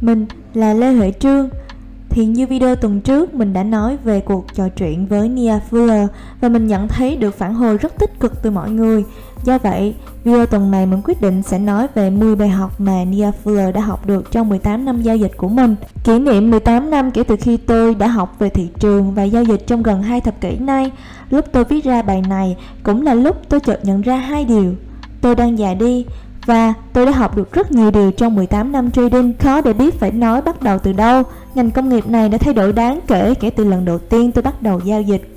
Mình là Lê Huệ Trương thì như video tuần trước mình đã nói về cuộc trò chuyện với Nia Fuller và mình nhận thấy được phản hồi rất tích cực từ mọi người. Do vậy, video tuần này mình quyết định sẽ nói về 10 bài học mà Nia Fuller đã học được trong 18 năm giao dịch của mình. Kỷ niệm 18 năm kể từ khi tôi đã học về thị trường và giao dịch trong gần 2 thập kỷ nay, lúc tôi viết ra bài này cũng là lúc tôi chợt nhận ra hai điều. Tôi đang già đi và tôi đã học được rất nhiều điều trong 18 năm trading, khó để biết phải nói bắt đầu từ đâu. Ngành công nghiệp này đã thay đổi đáng kể kể từ lần đầu tiên tôi bắt đầu giao dịch.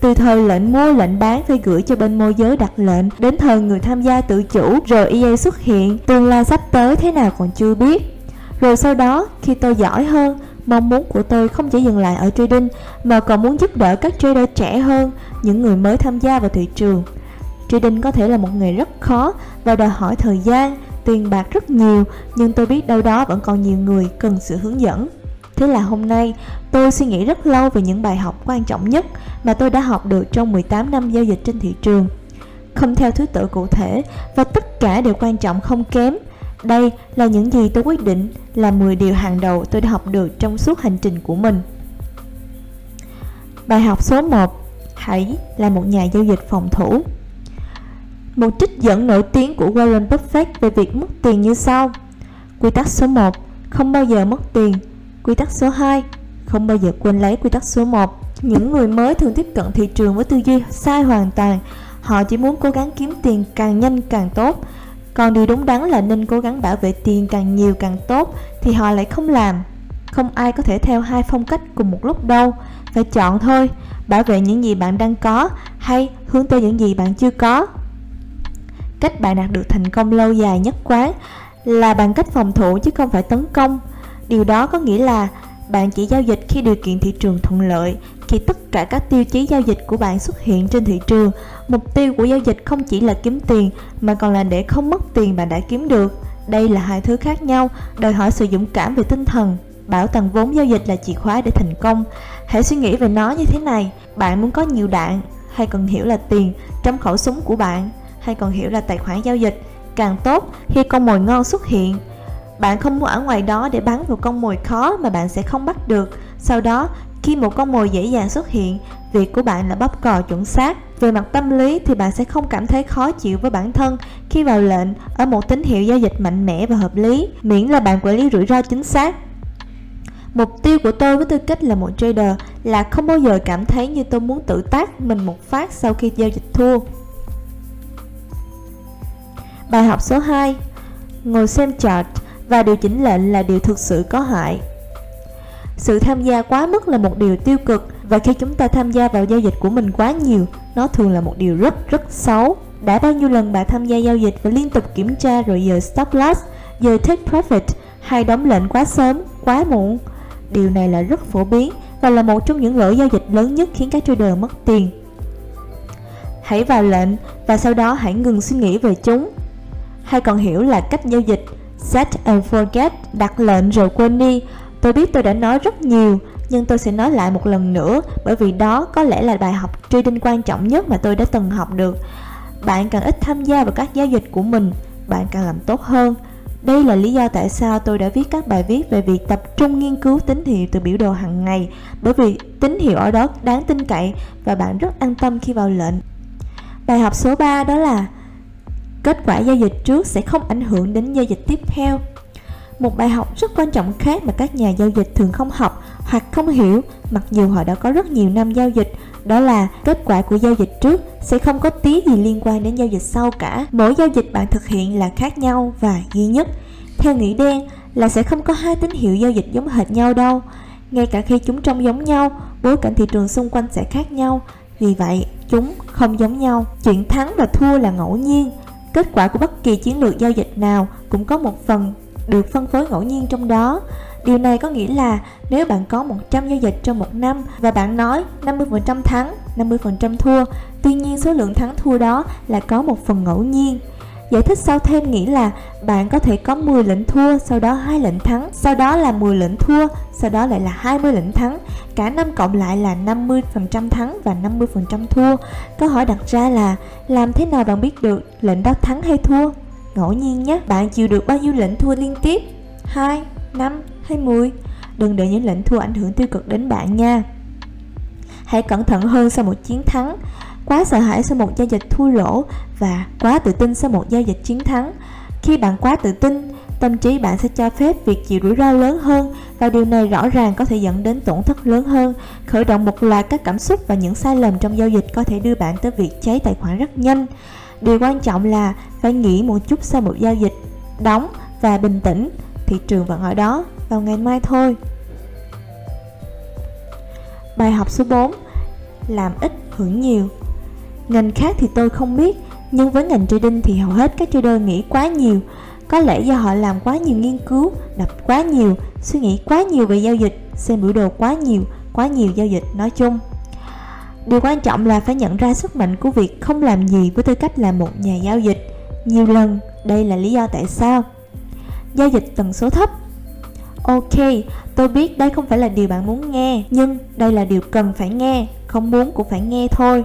Từ thời lệnh mua lệnh bán phải gửi cho bên môi giới đặt lệnh. Đến thời người tham gia tự chủ Rồi EA xuất hiện. Tương lai sắp tới thế nào còn chưa biết. Rồi sau đó khi tôi giỏi hơn Mong muốn của tôi không chỉ dừng lại ở trading Mà còn muốn giúp đỡ các trader trẻ hơn Những người mới tham gia vào thị trường. Trading có thể là một nghề rất khó và đòi hỏi thời gian, tiền bạc rất nhiều, nhưng tôi biết đâu đó vẫn còn nhiều người cần sự hướng dẫn. Thế là hôm nay, tôi suy nghĩ rất lâu về những bài học quan trọng nhất mà tôi đã học được trong 18 năm giao dịch trên thị trường. Không theo thứ tự cụ thể và tất cả đều quan trọng không kém. Đây là những gì tôi quyết định là 10 điều hàng đầu tôi đã học được trong suốt hành trình của mình. Bài học số 1 Hãy là một nhà giao dịch phòng thủ một trích dẫn nổi tiếng của Warren Buffett về việc mất tiền như sau. Quy tắc số 1, không bao giờ mất tiền. Quy tắc số 2, không bao giờ quên lấy quy tắc số 1. Những người mới thường tiếp cận thị trường với tư duy sai hoàn toàn. Họ chỉ muốn cố gắng kiếm tiền càng nhanh càng tốt. Còn điều đúng đắn là nên cố gắng bảo vệ tiền càng nhiều càng tốt thì họ lại không làm. Không ai có thể theo hai phong cách cùng một lúc đâu. Phải chọn thôi, bảo vệ những gì bạn đang có hay hướng tới những gì bạn chưa có cách bạn đạt được thành công lâu dài nhất quán là bằng cách phòng thủ chứ không phải tấn công. Điều đó có nghĩa là bạn chỉ giao dịch khi điều kiện thị trường thuận lợi, khi tất cả các tiêu chí giao dịch của bạn xuất hiện trên thị trường. Mục tiêu của giao dịch không chỉ là kiếm tiền, mà còn là để không mất tiền bạn đã kiếm được. Đây là hai thứ khác nhau, đòi hỏi sự dũng cảm về tinh thần. Bảo tàng vốn giao dịch là chìa khóa để thành công. Hãy suy nghĩ về nó như thế này, bạn muốn có nhiều đạn hay cần hiểu là tiền trong khẩu súng của bạn? Hay còn hiểu là tài khoản giao dịch. Càng tốt khi con mồi ngon xuất hiện. Bạn không muốn ở ngoài đó để bắn vào con mồi khó mà bạn sẽ không bắt được. Sau đó, khi một con mồi dễ dàng xuất hiện, việc của bạn là bóp cò chuẩn xác. Về mặt tâm lý thì bạn sẽ không cảm thấy khó chịu với bản thân khi vào lệnh ở một tín hiệu giao dịch mạnh mẽ và hợp lý, miễn là bạn quản lý rủi ro chính xác. Mục tiêu của tôi với tư cách là một trader là không bao giờ cảm thấy như tôi muốn tự tác mình một phát sau khi giao dịch thua. Bài học số 2 Ngồi xem chart và điều chỉnh lệnh là điều thực sự có hại. Sự tham gia quá mức là một điều tiêu cực Và khi chúng ta tham gia vào giao dịch của mình quá nhiều Nó thường là một điều rất rất xấu. Đã bao nhiêu lần bạn tham gia giao dịch và liên tục kiểm tra rồi giờ stop loss Giờ take profit hay đóng lệnh quá sớm, quá muộn? Điều này là rất phổ biến và là một trong những lỗi giao dịch lớn nhất khiến các trader mất tiền. Hãy vào lệnh và sau đó hãy ngừng suy nghĩ về chúng hay còn hiểu là cách giao dịch set and forget, đặt lệnh rồi quên đi. Tôi biết tôi đã nói rất nhiều, nhưng tôi sẽ nói lại một lần nữa bởi vì đó có lẽ là bài học trading quan trọng nhất mà tôi đã từng học được. Bạn càng ít tham gia vào các giao dịch của mình, bạn càng làm tốt hơn. Đây là lý do tại sao tôi đã viết các bài viết về việc tập trung nghiên cứu tín hiệu từ biểu đồ hàng ngày bởi vì tín hiệu ở đó đáng tin cậy và bạn rất an tâm khi vào lệnh. Bài học số 3 đó là Kết quả giao dịch trước sẽ không ảnh hưởng đến giao dịch tiếp theo. Một bài học rất quan trọng khác mà các nhà giao dịch thường không học hoặc không hiểu mặc dù họ đã có rất nhiều năm giao dịch đó là kết quả của giao dịch trước sẽ không có tí gì liên quan đến giao dịch sau cả. Mỗi giao dịch bạn thực hiện là khác nhau và duy nhất. Theo nghĩ đen là sẽ không có hai tín hiệu giao dịch giống hệt nhau đâu. Ngay cả khi chúng trông giống nhau, bối cảnh thị trường xung quanh sẽ khác nhau. Vì vậy, chúng không giống nhau. Chuyện thắng và thua là ngẫu nhiên Kết quả của bất kỳ chiến lược giao dịch nào cũng có một phần được phân phối ngẫu nhiên trong đó. Điều này có nghĩa là nếu bạn có 100 giao dịch trong một năm và bạn nói 50% thắng, 50% thua, tuy nhiên số lượng thắng thua đó là có một phần ngẫu nhiên. Giải thích sau thêm nghĩa là bạn có thể có 10 lệnh thua, sau đó hai lệnh thắng, sau đó là 10 lệnh thua, sau đó lại là 20 lệnh thắng. Cả năm cộng lại là 50% thắng và 50% thua. Câu hỏi đặt ra là làm thế nào bạn biết được lệnh đó thắng hay thua? Ngẫu nhiên nhé, bạn chịu được bao nhiêu lệnh thua liên tiếp? 2, 5 hay 10. Đừng để những lệnh thua ảnh hưởng tiêu cực đến bạn nha. Hãy cẩn thận hơn sau một chiến thắng, quá sợ hãi sau một giao dịch thua lỗ và quá tự tin sau một giao dịch chiến thắng. Khi bạn quá tự tin, tâm trí bạn sẽ cho phép việc chịu rủi ro lớn hơn và điều này rõ ràng có thể dẫn đến tổn thất lớn hơn, khởi động một loạt các cảm xúc và những sai lầm trong giao dịch có thể đưa bạn tới việc cháy tài khoản rất nhanh. Điều quan trọng là phải nghĩ một chút sau một giao dịch, đóng và bình tĩnh, thị trường vẫn ở đó vào ngày mai thôi. Bài học số 4 Làm ít hưởng nhiều Ngành khác thì tôi không biết Nhưng với ngành trading thì hầu hết các trader nghĩ quá nhiều. Có lẽ do họ làm quá nhiều nghiên cứu Đọc quá nhiều Suy nghĩ quá nhiều về giao dịch Xem biểu đồ quá nhiều Quá nhiều giao dịch nói chung. Điều quan trọng là phải nhận ra sức mạnh của việc không làm gì với tư cách là một nhà giao dịch. Nhiều lần, đây là lý do tại sao. Giao dịch tần số thấp. Ok, tôi biết đây không phải là điều bạn muốn nghe Nhưng đây là điều cần phải nghe Không muốn cũng phải nghe thôi.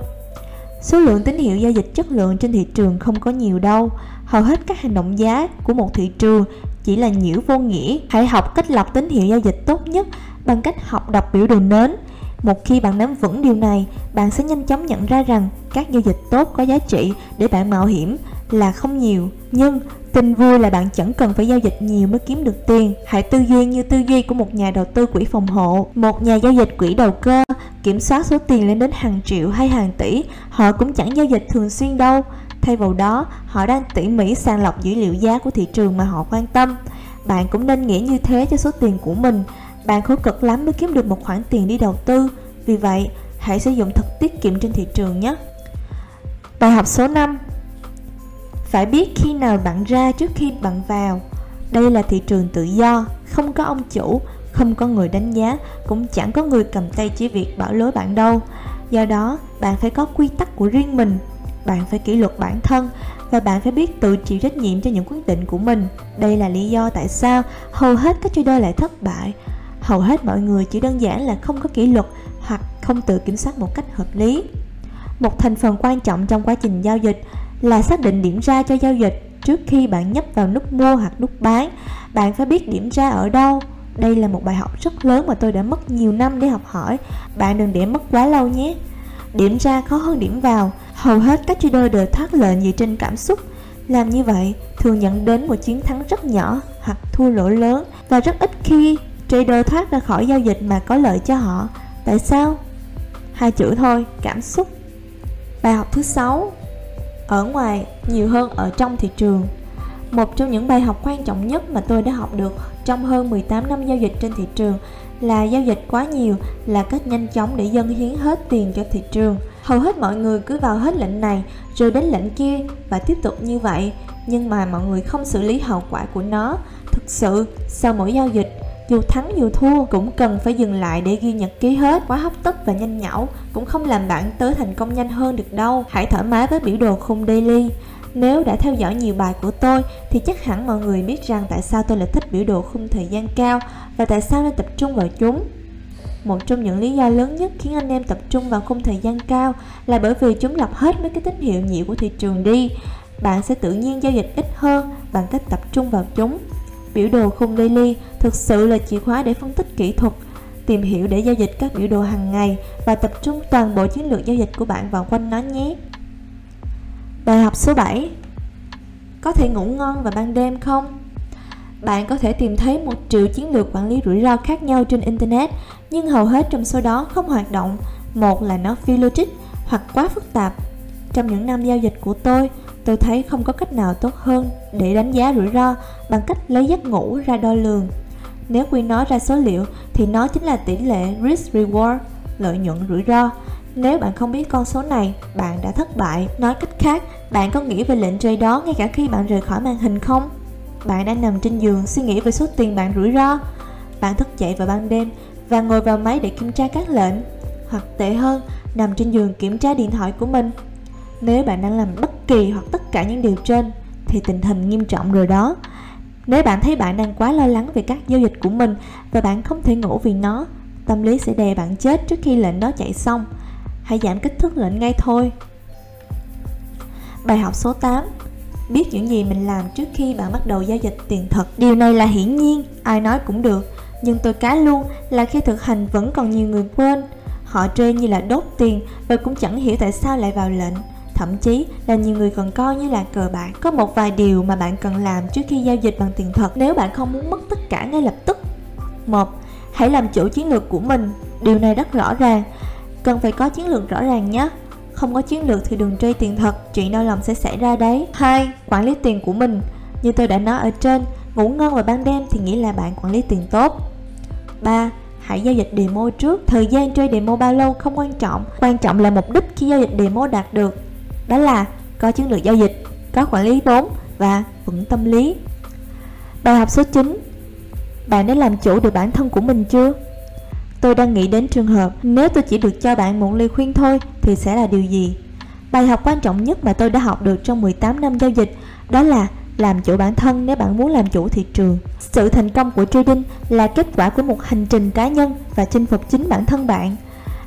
Số lượng tín hiệu giao dịch chất lượng trên thị trường không có nhiều đâu. Hầu hết các hành động giá của một thị trường chỉ là nhiễu vô nghĩa. Hãy học cách lọc tín hiệu giao dịch tốt nhất bằng cách học đọc biểu đồ nến. Một khi bạn nắm vững điều này, bạn sẽ nhanh chóng nhận ra rằng các giao dịch tốt có giá trị để bạn mạo hiểm là không nhiều. Nhưng tin vui là bạn chẳng cần phải giao dịch nhiều mới kiếm được tiền. Hãy tư duy như tư duy của một nhà đầu tư quỹ phòng hộ. Một nhà giao dịch quỹ đầu cơ kiểm soát số tiền lên đến hàng triệu hay hàng tỷ, họ cũng chẳng giao dịch thường xuyên đâu. Thay vào đó, họ đang tỉ mỉ sàng lọc dữ liệu giá của thị trường mà họ quan tâm. Bạn cũng nên nghĩ như thế cho số tiền của mình bạn khổ cực lắm mới kiếm được một khoản tiền đi đầu tư Vì vậy, hãy sử dụng thật tiết kiệm trên thị trường nhé Bài học số 5 phải biết khi nào bạn ra trước khi bạn vào. Đây là thị trường tự do, không có ông chủ, không có người đánh giá Cũng chẳng có người cầm tay chỉ việc bảo lối bạn đâu. Do đó, bạn phải có quy tắc của riêng mình Bạn phải kỷ luật bản thân và bạn phải biết tự chịu trách nhiệm cho những quyết định của mình. Đây là lý do tại sao hầu hết các trader lại thất bại. Hầu hết mọi người chỉ đơn giản là không có kỷ luật hoặc không tự kiểm soát một cách hợp lý. Một thành phần quan trọng trong quá trình giao dịch là xác định điểm ra cho giao dịch trước khi bạn nhấp vào nút mua hoặc nút bán. Bạn phải biết điểm ra ở đâu. Đây là một bài học rất lớn mà tôi đã mất nhiều năm để học hỏi. Bạn đừng để mất quá lâu nhé. Điểm ra khó hơn điểm vào. Hầu hết các trader đều thoát lệnh dựa trên cảm xúc. Làm như vậy thường dẫn đến một chiến thắng rất nhỏ hoặc thua lỗ lớn. Và rất ít khi trader thoát ra khỏi giao dịch mà có lợi cho họ. Tại sao? Hai chữ thôi, cảm xúc. Bài học thứ sáu ở ngoài nhiều hơn ở trong thị trường một trong những bài học quan trọng nhất mà tôi đã học được trong hơn 18 năm giao dịch trên thị trường là giao dịch quá nhiều là cách nhanh chóng để dân hiến hết tiền cho thị trường. Hầu hết mọi người cứ vào hết lệnh này rồi đến lệnh kia và tiếp tục như vậy, nhưng mà mọi người không xử lý hậu quả của nó. Thực sự, sau mỗi giao dịch, dù thắng dù thua, cũng cần phải dừng lại để ghi nhật ký hết. Quá hấp tấp và nhanh nhảu cũng không làm bạn tới thành công nhanh hơn được đâu. Hãy thoải mái với biểu đồ khung daily. Nếu đã theo dõi nhiều bài của tôi, thì chắc hẳn mọi người biết rằng tại sao tôi lại thích biểu đồ khung thời gian cao và tại sao nên tập trung vào chúng. Một trong những lý do lớn nhất khiến anh em tập trung vào khung thời gian cao là bởi vì chúng lọc hết mấy cái tín hiệu nhiễu của thị trường đi. Bạn sẽ tự nhiên giao dịch ít hơn bằng cách tập trung vào chúng. Biểu đồ khung daily thực sự là chìa khóa để phân tích kỹ thuật, tìm hiểu để giao dịch các biểu đồ hàng ngày và tập trung toàn bộ chiến lược giao dịch của bạn vào quanh nó nhé. Bài học số 7 Có thể ngủ ngon vào ban đêm không? Bạn có thể tìm thấy một triệu chiến lược quản lý rủi ro khác nhau trên Internet, nhưng hầu hết trong số đó không hoạt động. Một là nó phi logic hoặc quá phức tạp. Trong những năm giao dịch của tôi, Tôi thấy không có cách nào tốt hơn để đánh giá rủi ro bằng cách lấy giấc ngủ ra đo lường. Nếu quy nó ra số liệu thì nó chính là tỷ lệ risk reward, lợi nhuận rủi ro. Nếu bạn không biết con số này, bạn đã thất bại. Nói cách khác, bạn có nghĩ về lệnh trade đó ngay cả khi bạn rời khỏi màn hình không? Bạn đang nằm trên giường suy nghĩ về số tiền bạn rủi ro. Bạn thức dậy vào ban đêm và ngồi vào máy để kiểm tra các lệnh. Hoặc tệ hơn, nằm trên giường kiểm tra điện thoại của mình nếu bạn đang làm bất kỳ hoặc tất cả những điều trên thì tình hình nghiêm trọng rồi đó. Nếu bạn thấy bạn đang quá lo lắng về các giao dịch của mình và bạn không thể ngủ vì nó, tâm lý sẽ đè bạn chết trước khi lệnh đó chạy xong. Hãy giảm kích thước lệnh ngay thôi. Bài học số 8 Biết những gì mình làm trước khi bạn bắt đầu giao dịch tiền thật Điều này là hiển nhiên, ai nói cũng được Nhưng tôi cá luôn là khi thực hành vẫn còn nhiều người quên Họ trade như là đốt tiền và cũng chẳng hiểu tại sao lại vào lệnh Thậm chí là nhiều người còn coi như là cờ bạc. Có một vài điều mà bạn cần làm trước khi giao dịch bằng tiền thật. Nếu bạn không muốn mất tất cả ngay lập tức. Một Hãy làm chủ chiến lược của mình. Điều này rất rõ ràng. Cần phải có chiến lược rõ ràng nhé. Không có chiến lược thì đừng chơi tiền thật. Chuyện đau lòng sẽ xảy ra đấy. Hai, Quản lý tiền của mình. Như tôi đã nói ở trên Ngủ ngon vào ban đêm thì nghĩa là bạn quản lý tiền tốt. 3. Hãy giao dịch demo trước. Thời gian chơi demo bao lâu không quan trọng. Quan trọng là mục đích khi giao dịch demo đạt được. Đó là có chiến lược giao dịch, Có quản lý vốn và vững tâm lý Bài học số 9 Bạn đã làm chủ được bản thân của mình chưa? Tôi đang nghĩ đến trường hợp, nếu tôi chỉ được cho bạn một lời khuyên thôi thì sẽ là điều gì? Bài học quan trọng nhất mà tôi đã học được trong 18 năm giao dịch, đó là làm chủ bản thân nếu bạn muốn làm chủ thị trường. Sự thành công của trading là kết quả của một hành trình cá nhân và chinh phục chính bản thân bạn.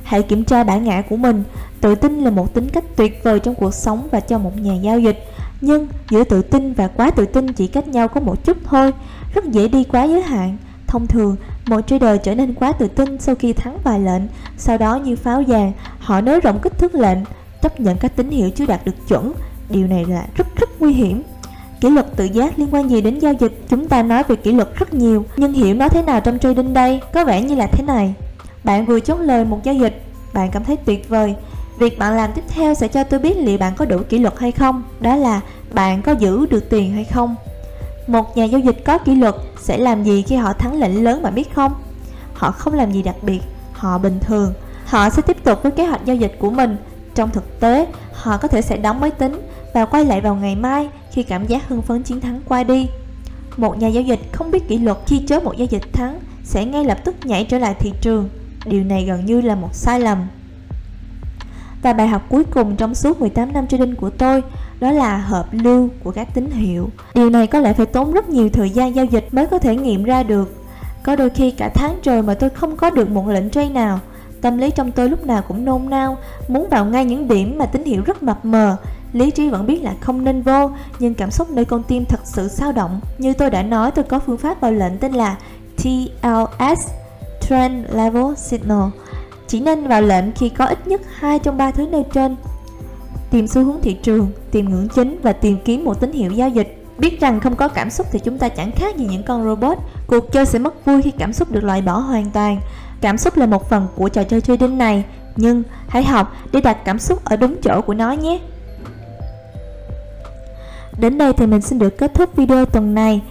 Hãy kiểm tra bản ngã của mình. Tự tin là một tính cách tuyệt vời trong cuộc sống và cho một nhà giao dịch. Nhưng giữa tự tin và quá tự tin chỉ cách nhau có một chút thôi, rất dễ đi quá giới hạn. Thông thường, một trader trở nên quá tự tin sau khi thắng vài lệnh, sau đó như pháo giàn, họ nới rộng kích thước lệnh, chấp nhận các tín hiệu chưa đạt được chuẩn. Điều này là rất rất nguy hiểm. Kỷ luật tự giác liên quan gì đến giao dịch? Chúng ta nói về kỷ luật rất nhiều, nhưng hiểu nó thế nào trong trading đây? Có vẻ như là thế này. Bạn vừa chốt lời một giao dịch, bạn cảm thấy tuyệt vời. Việc bạn làm tiếp theo sẽ cho tôi biết liệu bạn có đủ kỷ luật hay không. Đó là bạn có giữ được tiền hay không. Một nhà giao dịch có kỷ luật sẽ làm gì khi họ thắng lệnh lớn bạn biết không? Họ không làm gì đặc biệt, họ bình thường. Họ sẽ tiếp tục với kế hoạch giao dịch của mình. Trong thực tế, họ có thể sẽ đóng máy tính và quay lại vào ngày mai khi cảm giác hưng phấn chiến thắng qua đi. Một nhà giao dịch không biết kỷ luật khi chớ một giao dịch thắng sẽ ngay lập tức nhảy trở lại thị trường. Điều này gần như là một sai lầm. Và bài học cuối cùng trong suốt 18 năm trading của tôi đó là hợp lưu của các tín hiệu. Điều này có lẽ phải tốn rất nhiều thời gian giao dịch mới có thể nghiệm ra được. Có đôi khi cả tháng trời mà tôi không có được một lệnh trade nào. Tâm lý trong tôi lúc nào cũng nôn nao, muốn vào ngay những điểm mà tín hiệu rất mập mờ. Lý trí vẫn biết là không nên vô, nhưng cảm xúc nơi con tim thật sự sao động. Như tôi đã nói, tôi có phương pháp vào lệnh tên là TLS, Trend Level Signal. Chỉ nên vào lệnh khi có ít nhất hai trong ba thứ nêu trên tìm xu hướng thị trường, tìm ngưỡng chính và tìm kiếm một tín hiệu giao dịch. Biết rằng không có cảm xúc thì chúng ta chẳng khác gì những con robot. Cuộc chơi sẽ mất vui khi cảm xúc được loại bỏ hoàn toàn. Cảm xúc là một phần của trò chơi trading này, nhưng hãy học để đặt cảm xúc ở đúng chỗ của nó nhé. Đến đây thì mình xin được kết thúc video tuần này.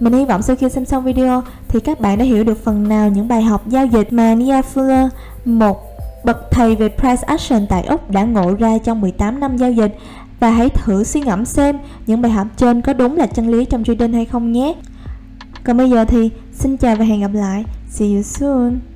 Mình hy vọng sau khi xem xong video thì các bạn đã hiểu được phần nào những bài học giao dịch mà Nia Fuller, một bậc thầy về price action tại Úc đã ngộ ra trong 18 năm giao dịch và hãy thử suy ngẫm xem những bài học trên có đúng là chân lý trong trading hay không nhé. Còn bây giờ thì xin chào và hẹn gặp lại. See you soon.